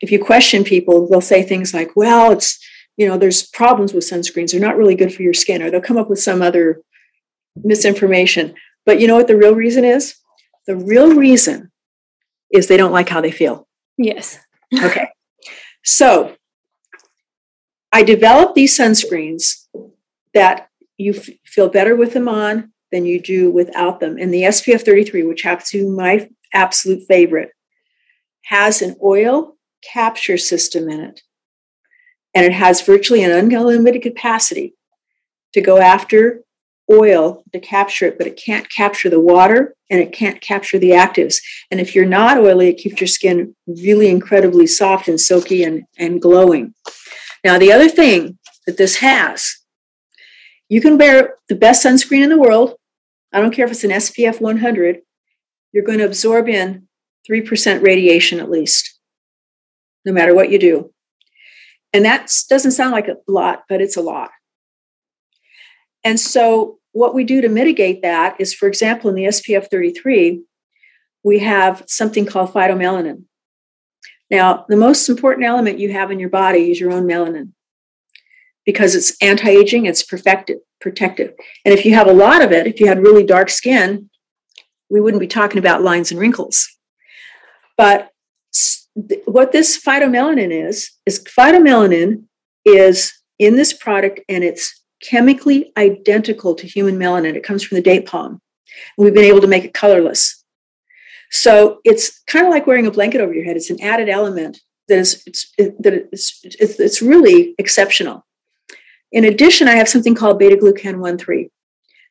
If you question people, they'll say things like, well, it's, you know, there's problems with sunscreens. They're not really good for your skin, or they'll come up with some other misinformation. But you know what the real reason is? The real reason is they don't like how they feel. Yes. Okay. So I developed these sunscreens that you f- feel better with them on than you do without them. And the SPF 33, which happens to be my absolute favorite, has an oil capture system in it. And it has virtually an unlimited capacity to go after oil to capture it, but it can't capture the water and it can't capture the actives. And if you're not oily, it keeps your skin really incredibly soft and silky and, and glowing. Now, the other thing that this has, you can wear the best sunscreen in the world. I don't care if it's an SPF 100, you're going to absorb in 3% radiation at least, no matter what you do. And that doesn't sound like a lot, but it's a lot. And so, what we do to mitigate that is, for example, in the SPF 33, we have something called phytomelanin. Now, the most important element you have in your body is your own melanin because it's anti aging, it's protective. And if you have a lot of it, if you had really dark skin, we wouldn't be talking about lines and wrinkles. But what this phytomelanin is, is phytomelanin is in this product and it's chemically identical to human melanin. It comes from the date palm. We've been able to make it colorless. So it's kind of like wearing a blanket over your head. It's an added element that is it's, it, that it's, it's, it's really exceptional. In addition, I have something called beta glucan 1,3.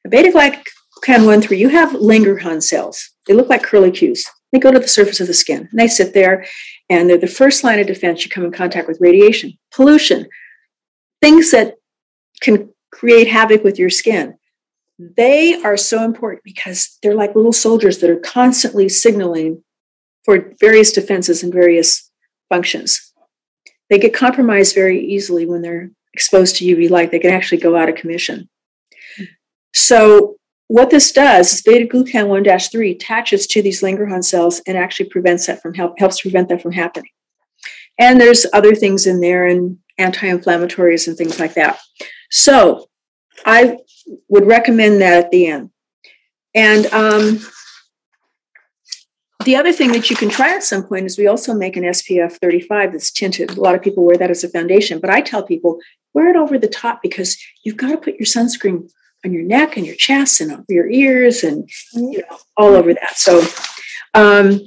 Beta glucan 1,3, you have Langerhans cells. They look like curlicues. They go to the surface of the skin and they sit there, and they're the first line of defense. You come in contact with radiation, pollution, things that can create havoc with your skin. They are so important because they're like little soldiers that are constantly signaling for various defenses and various functions. They get compromised very easily when they're exposed to UV light. They can actually go out of commission. So, what this does is beta glucan 1 3 attaches to these Langerhans cells and actually prevents that from help, helps prevent that from happening. And there's other things in there and anti-inflammatories and things like that. So I would recommend that at the end. And um, the other thing that you can try at some point is we also make an SPF 35 that's tinted. A lot of people wear that as a foundation, but I tell people wear it over the top because you've got to put your sunscreen on your neck and your chest and over your ears and you know all over that. So um,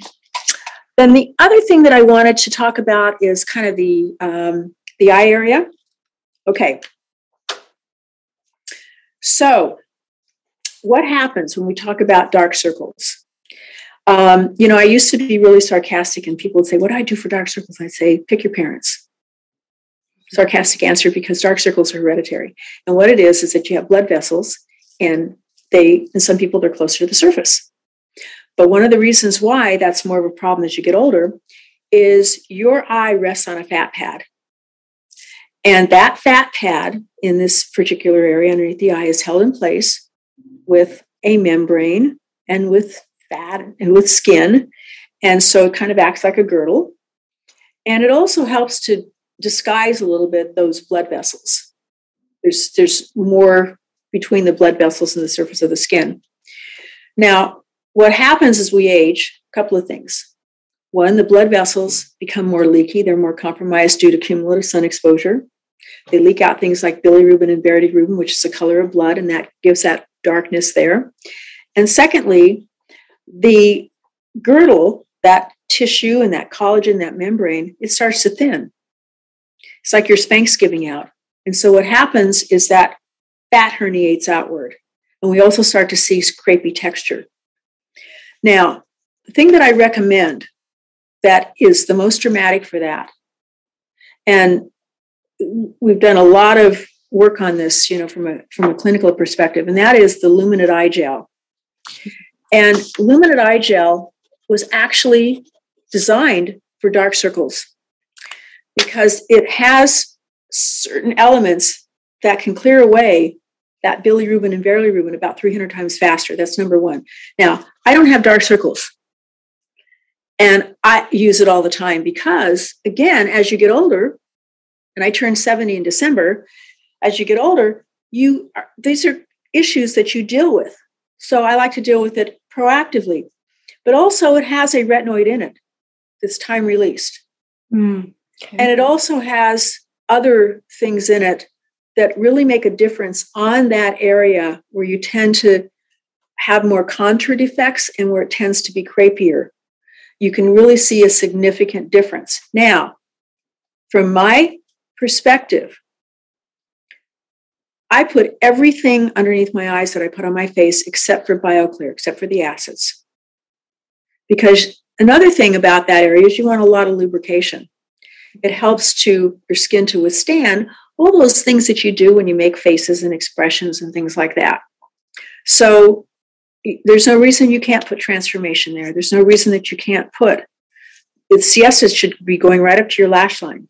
then the other thing that I wanted to talk about is kind of the um, the eye area. Okay, so, what happens when we talk about dark circles? Um, you know, I used to be really sarcastic, and people would say, What do I do for dark circles? I'd say, Pick your parents. Sarcastic answer because dark circles are hereditary. And what it is, is that you have blood vessels, and they, and some people, they're closer to the surface. But one of the reasons why that's more of a problem as you get older is your eye rests on a fat pad. And that fat pad in this particular area underneath the eye is held in place with a membrane and with fat and with skin. And so it kind of acts like a girdle. And it also helps to disguise a little bit those blood vessels. There's, there's more between the blood vessels and the surface of the skin. Now, what happens as we age, a couple of things. one, the blood vessels become more leaky, they're more compromised due to cumulative sun exposure. They leak out things like bilirubin and bilirubin, which is the color of blood, and that gives that darkness there. And secondly, the girdle, that tissue and that collagen, that membrane, it starts to thin. It's like your Spanx giving out. And so what happens is that fat herniates outward. And we also start to see crepey texture. Now, the thing that I recommend that is the most dramatic for that, and we've done a lot of work on this, you know, from a from a clinical perspective, and that is the Luminate eye gel. And Luminate eye gel was actually designed for dark circles because it has certain elements that can clear away that bilirubin and bilirubin about 300 times faster. That's number one. Now, I don't have dark circles. And I use it all the time because, again, as you get older, and I turned 70 in December, as you get older, you are, these are issues that you deal with. So I like to deal with it proactively. But also, it has a retinoid in it that's time released. Mm, okay. And it also has other things in it that really make a difference on that area where you tend to have more contour defects and where it tends to be crepier. You can really see a significant difference. Now, from my perspective, I put everything underneath my eyes that I put on my face except for BioClear, except for the acids. Because another thing about that area is you want a lot of lubrication. It helps to your skin to withstand all those things that you do when you make faces and expressions and things like that. So there's no reason you can't put transformation there. There's no reason that you can't put the C-ESTAs should be going right up to your lash line.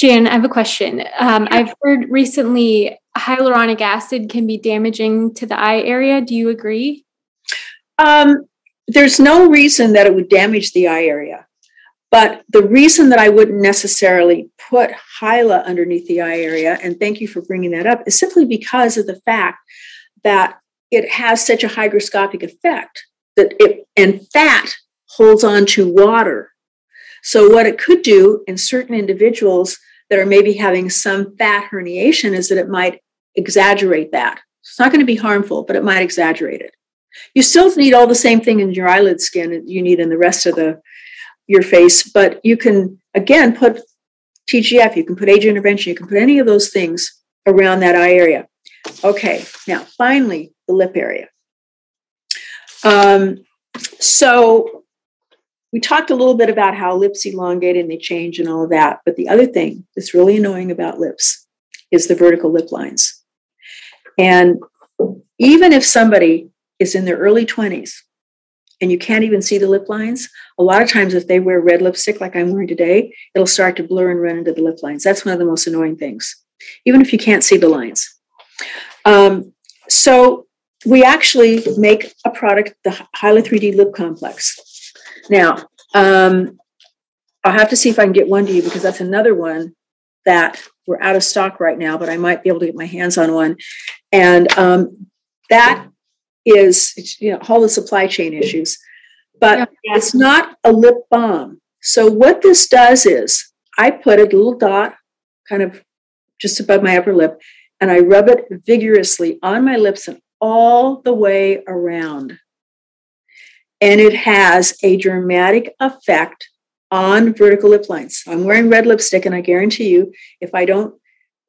Jan, I have a question. Um, I've heard recently hyaluronic acid can be damaging to the eye area. Do you agree? Um, there's no reason that it would damage the eye area. But the reason that I wouldn't necessarily put Hyla underneath the eye area, and thank you for bringing that up, is simply because of the fact that it has such a hygroscopic effect that it and fat holds on to water. So what it could do in certain individuals that are maybe having some fat herniation is that it might exaggerate that. It's not going to be harmful, but it might exaggerate it. You still need all the same thing in your eyelid skin that you need in the rest of the your face, but you can again put TGF, you can put age intervention, you can put any of those things around that eye area. Okay, now finally, the lip area. Um, so we talked a little bit about how lips elongate and they change and all of that, but the other thing that's really annoying about lips is the vertical lip lines. And even if somebody is in their early 20s and you can't even see the lip lines, a lot of times if they wear red lipstick like I'm wearing today, it'll start to blur and run into the lip lines. That's one of the most annoying things, even if you can't see the lines. Um, so we actually make a product, the Hyla 3D Lip Complex. Now, um, I'll have to see if I can get one to you because that's another one that we're out of stock right now, but I might be able to get my hands on one. And um, that is, you know, all the supply chain issues, but yeah. it's not a lip balm. So what this does is I put a little dot kind of just above my upper lip and I rub it vigorously on my lips and all the way around. And it has a dramatic effect on vertical lip lines. I'm wearing red lipstick, and I guarantee you, if I don't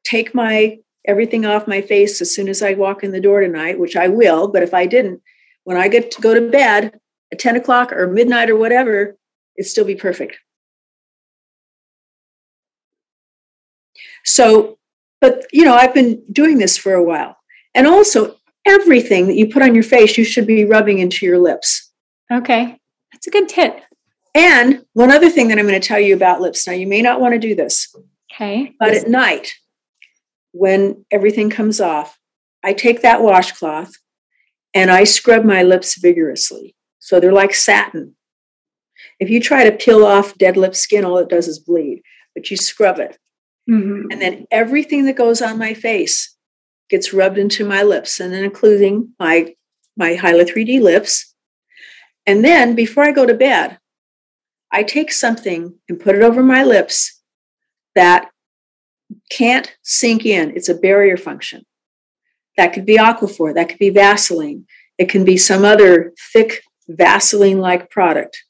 take my everything off my face as soon as I walk in the door tonight, which I will, but if I didn't, when I get to go to bed at 10 o'clock or midnight or whatever, it'd still be perfect. So, but you know, I've been doing this for a while. And also, everything that you put on your face, you should be rubbing into your lips. Okay. That's a good tip. And one other thing that I'm going to tell you about lips. Now, you may not want to do this. Okay. But at night, when everything comes off, I take that washcloth and I scrub my lips vigorously. So they're like satin. If you try to peel off dead lip skin, all it does is bleed, but you scrub it. Mm-hmm. And then everything that goes on my face gets rubbed into my lips, and then including my, my Hyla 3D lips. And then before I go to bed, I take something and put it over my lips that can't sink in. It's a barrier function. That could be Aquaphor, that could be Vaseline, it can be some other thick Vaseline like product.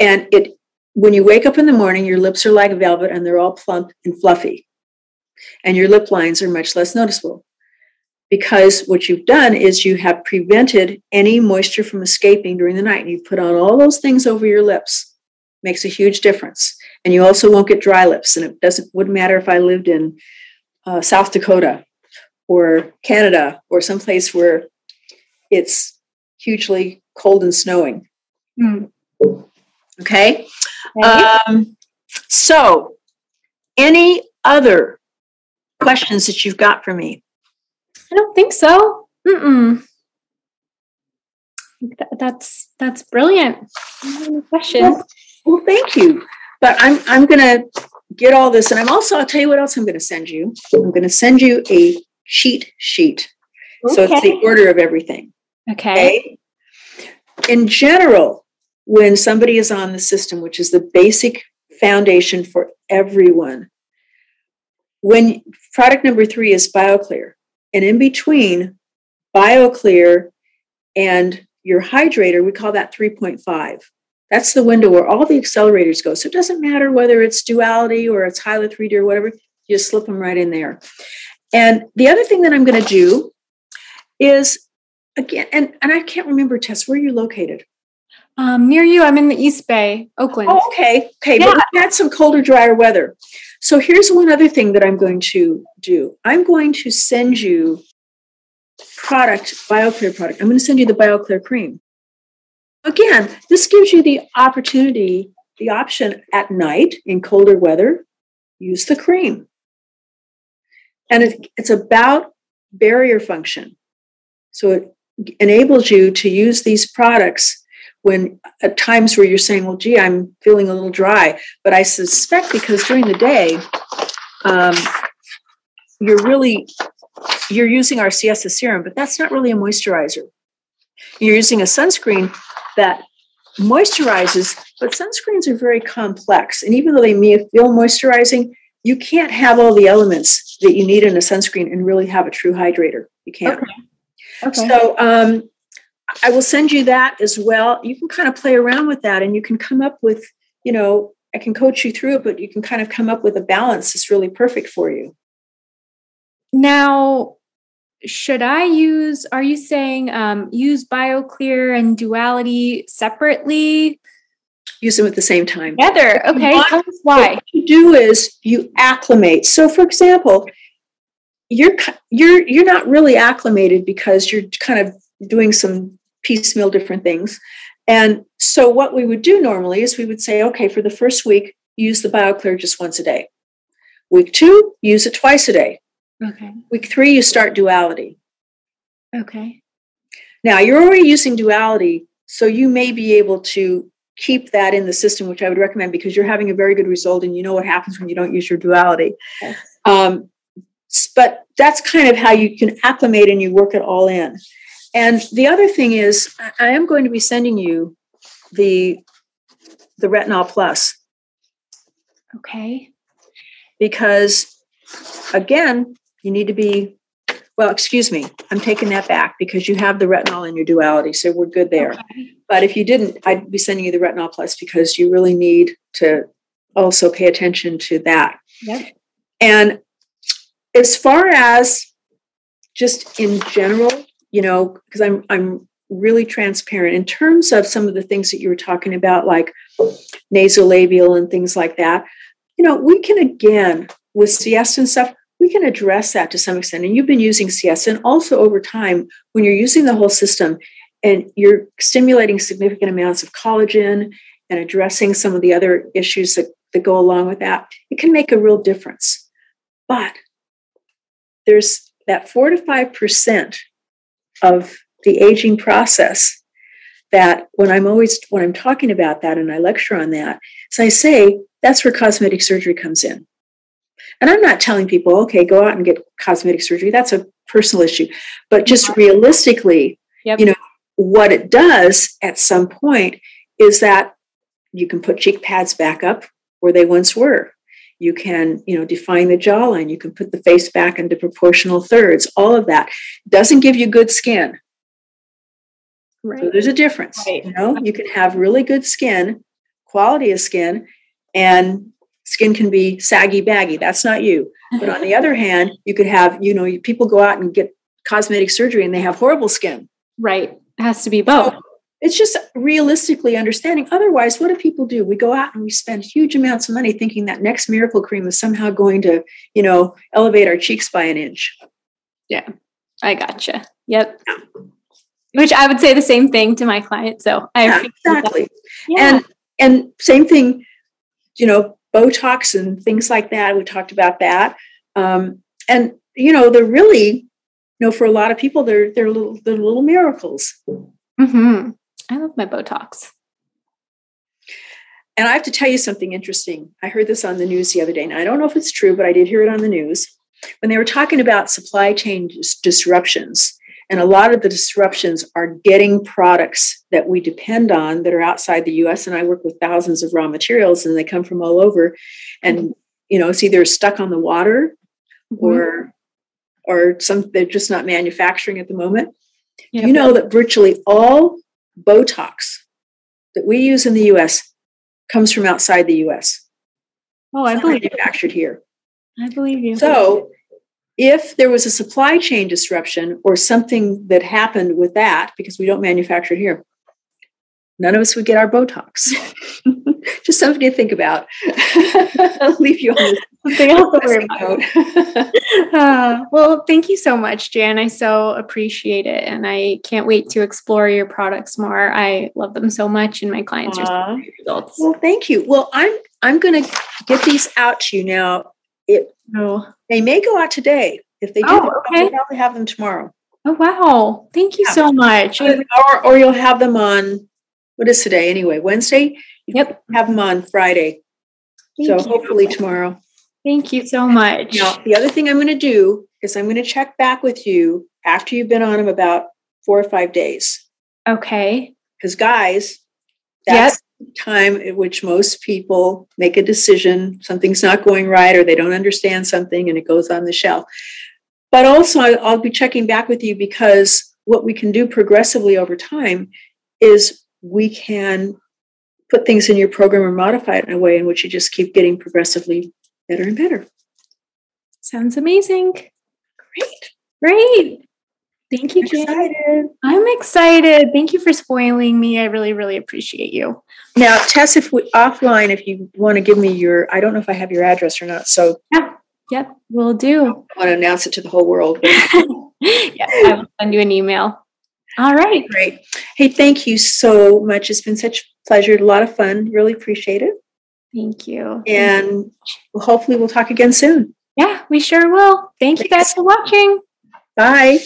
And it when you wake up in the morning, your lips are like velvet and they're all plump and fluffy. And your lip lines are much less noticeable. Because what you've done is you have prevented any moisture from escaping during the night. And you've put on all those things over your lips. Makes a huge difference. And you also won't get dry lips. And it doesn't wouldn't matter if I lived in uh, South Dakota or Canada or someplace where it's hugely cold and snowing. Mm. Okay. Um, so, any other questions that you've got for me? I don't think so. Mm-mm. That's that's brilliant. Question. Well, well, thank you. But I'm I'm gonna get all this, and I'm also I'll tell you what else I'm gonna send you. I'm gonna send you a cheat sheet. Okay. So it's the order of everything. Okay. okay. In general, when somebody is on the system, which is the basic foundation for everyone, when product number three is BioClear, and in between BioClear and your hydrator, we call that 3.5. That's the window where all the accelerators go. So it doesn't matter whether it's duality or it's Hyla 3D or whatever, you just slip them right in there. And the other thing that I'm going to do is again, and, and I can't remember, Tess, where you're located. Um, near you, I'm in the East Bay, Oakland. Oh, okay. Okay. Yeah. But we had some colder, drier weather. So here's one other thing that I'm going to do. I'm going to send you product, BioClear product. I'm going to send you the BioClear cream. Again, this gives you the opportunity, the option at night in colder weather, use the cream. And it, it's about barrier function. So it enables you to use these products when at times where you're saying, well, gee, I'm feeling a little dry. But I suspect because during the day, um, you're really you're using our C-ESTA serum, but that's not really a moisturizer. You're using a sunscreen that moisturizes, but sunscreens are very complex. And even though they may feel moisturizing, you can't have all the elements that you need in a sunscreen and really have a true hydrator. You can't. Okay. Okay. So um, I will send you that as well. You can kind of play around with that and you can come up with, you know, I can coach you through it, but you can kind of come up with a balance that's really perfect for you. Now, should I use, are you saying um, use BioClear and Duality separately? Use them at the same time. Together. Okay. Why. What you do is you acclimate. So, for example, you're you're you're not really acclimated because you're kind of doing some piecemeal different things. And so what we would do normally is we would say, okay, for the first week, use the BioClear just once a day. Week two, use it twice a day. Okay. Week three, you start duality. Okay. Now you're already using duality, so you may be able to keep that in the system, which I would recommend because you're having a very good result and you know what happens when you don't use your duality. Yes. Um, but that's kind of how you can acclimate and you work it all in. And the other thing is, I am going to be sending you the the retinol plus. Okay. Because again, you need to be well, excuse me, I'm taking that back because you have the retinol in your duality, so we're good there. Okay. But if you didn't, I'd be sending you the retinol plus because you really need to also pay attention to that. Yep. And as far as just in general, you know, because I'm I'm really transparent in terms of some of the things that you were talking about, like nasolabial and things like that. You know, we can again with C-ESTA and stuff, we can address that to some extent. And you've been using C-ESTA, and also over time, when you're using the whole system and you're stimulating significant amounts of collagen and addressing some of the other issues that, that go along with that, it can make a real difference. But there's that four to five percent of the aging process that when I'm always when I'm talking about that and I lecture on that, so I say that's where cosmetic surgery comes in. And I'm not telling people, okay, go out and get cosmetic surgery. That's a personal issue. But just realistically, yep. you know, what it does at some point is that you can put cheek pads back up where they once were. You can, you know, define the jawline. You can put the face back into proportional thirds. All of that doesn't give you good skin. Right. So there's a difference. Right. You know, you can have really good skin, quality of skin, and skin can be saggy, baggy. That's not you. But on the other hand, you could have, you know, people go out and get cosmetic surgery and they have horrible skin. Right. It has to be both. It's just realistically understanding. Otherwise, what do people do? We go out and we spend huge amounts of money thinking that next miracle cream is somehow going to, you know, elevate our cheeks by an inch. Yeah, I gotcha. Yep. Yeah. Which I would say the same thing to my client. So I yeah, exactly. Yeah. And and same thing, you know, Botox and things like that. We talked about that. Um, and you know, they're really, you know, for a lot of people, they're they're little they're little miracles. Mm-hmm. I love my Botox. And I have to tell you something interesting. I heard this on the news the other day, and I don't know if it's true, but I did hear it on the news when they were talking about supply chain disruptions. And a lot of the disruptions are getting products that we depend on that are outside the US. And I work with thousands of raw materials and they come from all over. And, you know, it's either stuck on the water mm-hmm. or or some they're just not manufacturing at the moment. Yep. You know that virtually all Botox that we use in the US comes from outside the US. Oh, I believe you. manufactured here. I believe you. So if there was a supply chain disruption or something that happened with that, because we don't manufacture it here, none of us would get our Botox. Just something to think about. I'll leave you on this. Something else to worry about. uh, well, thank you so much, Jan. I so appreciate it, and I can't wait to explore your products more. I love them so much, and my clients uh, are results. Well, thank you. Well, I'm I'm going to get these out to you now. It oh. they may go out today. If they do, oh, okay. I'll probably have them tomorrow. Oh wow! Thank you yeah. so much. Or, or you'll have them on what is today anyway? Wednesday? Yep. Have them on Friday. Thank so you. hopefully tomorrow. Thank you so much. Now, the other thing I'm going to do is I'm going to check back with you after you've been on them about four or five days. Okay. Because, guys, that's yep. the time at which most people make a decision. Something's not going right, or they don't understand something, and it goes on the shelf. But also, I'll be checking back with you because what we can do progressively over time is we can put things in your program or modify it in a way in which you just keep getting progressively better and better. Sounds amazing. Great. Great. Thank you, Jan. Excited. I'm excited. Thank you for spoiling me. I really, really appreciate you. Now, Tess, if we offline, if you want to give me your, I don't know if I have your address or not. So yeah, yep, we'll do. I want to announce it to the whole world. yeah, I will send you an email. All right. Great. Hey, thank you so much. It's been such a pleasure, a lot of fun. Really appreciate it. Thank you. And hopefully we'll talk again soon. Yeah, we sure will. Thank Thanks. you guys for watching. Bye.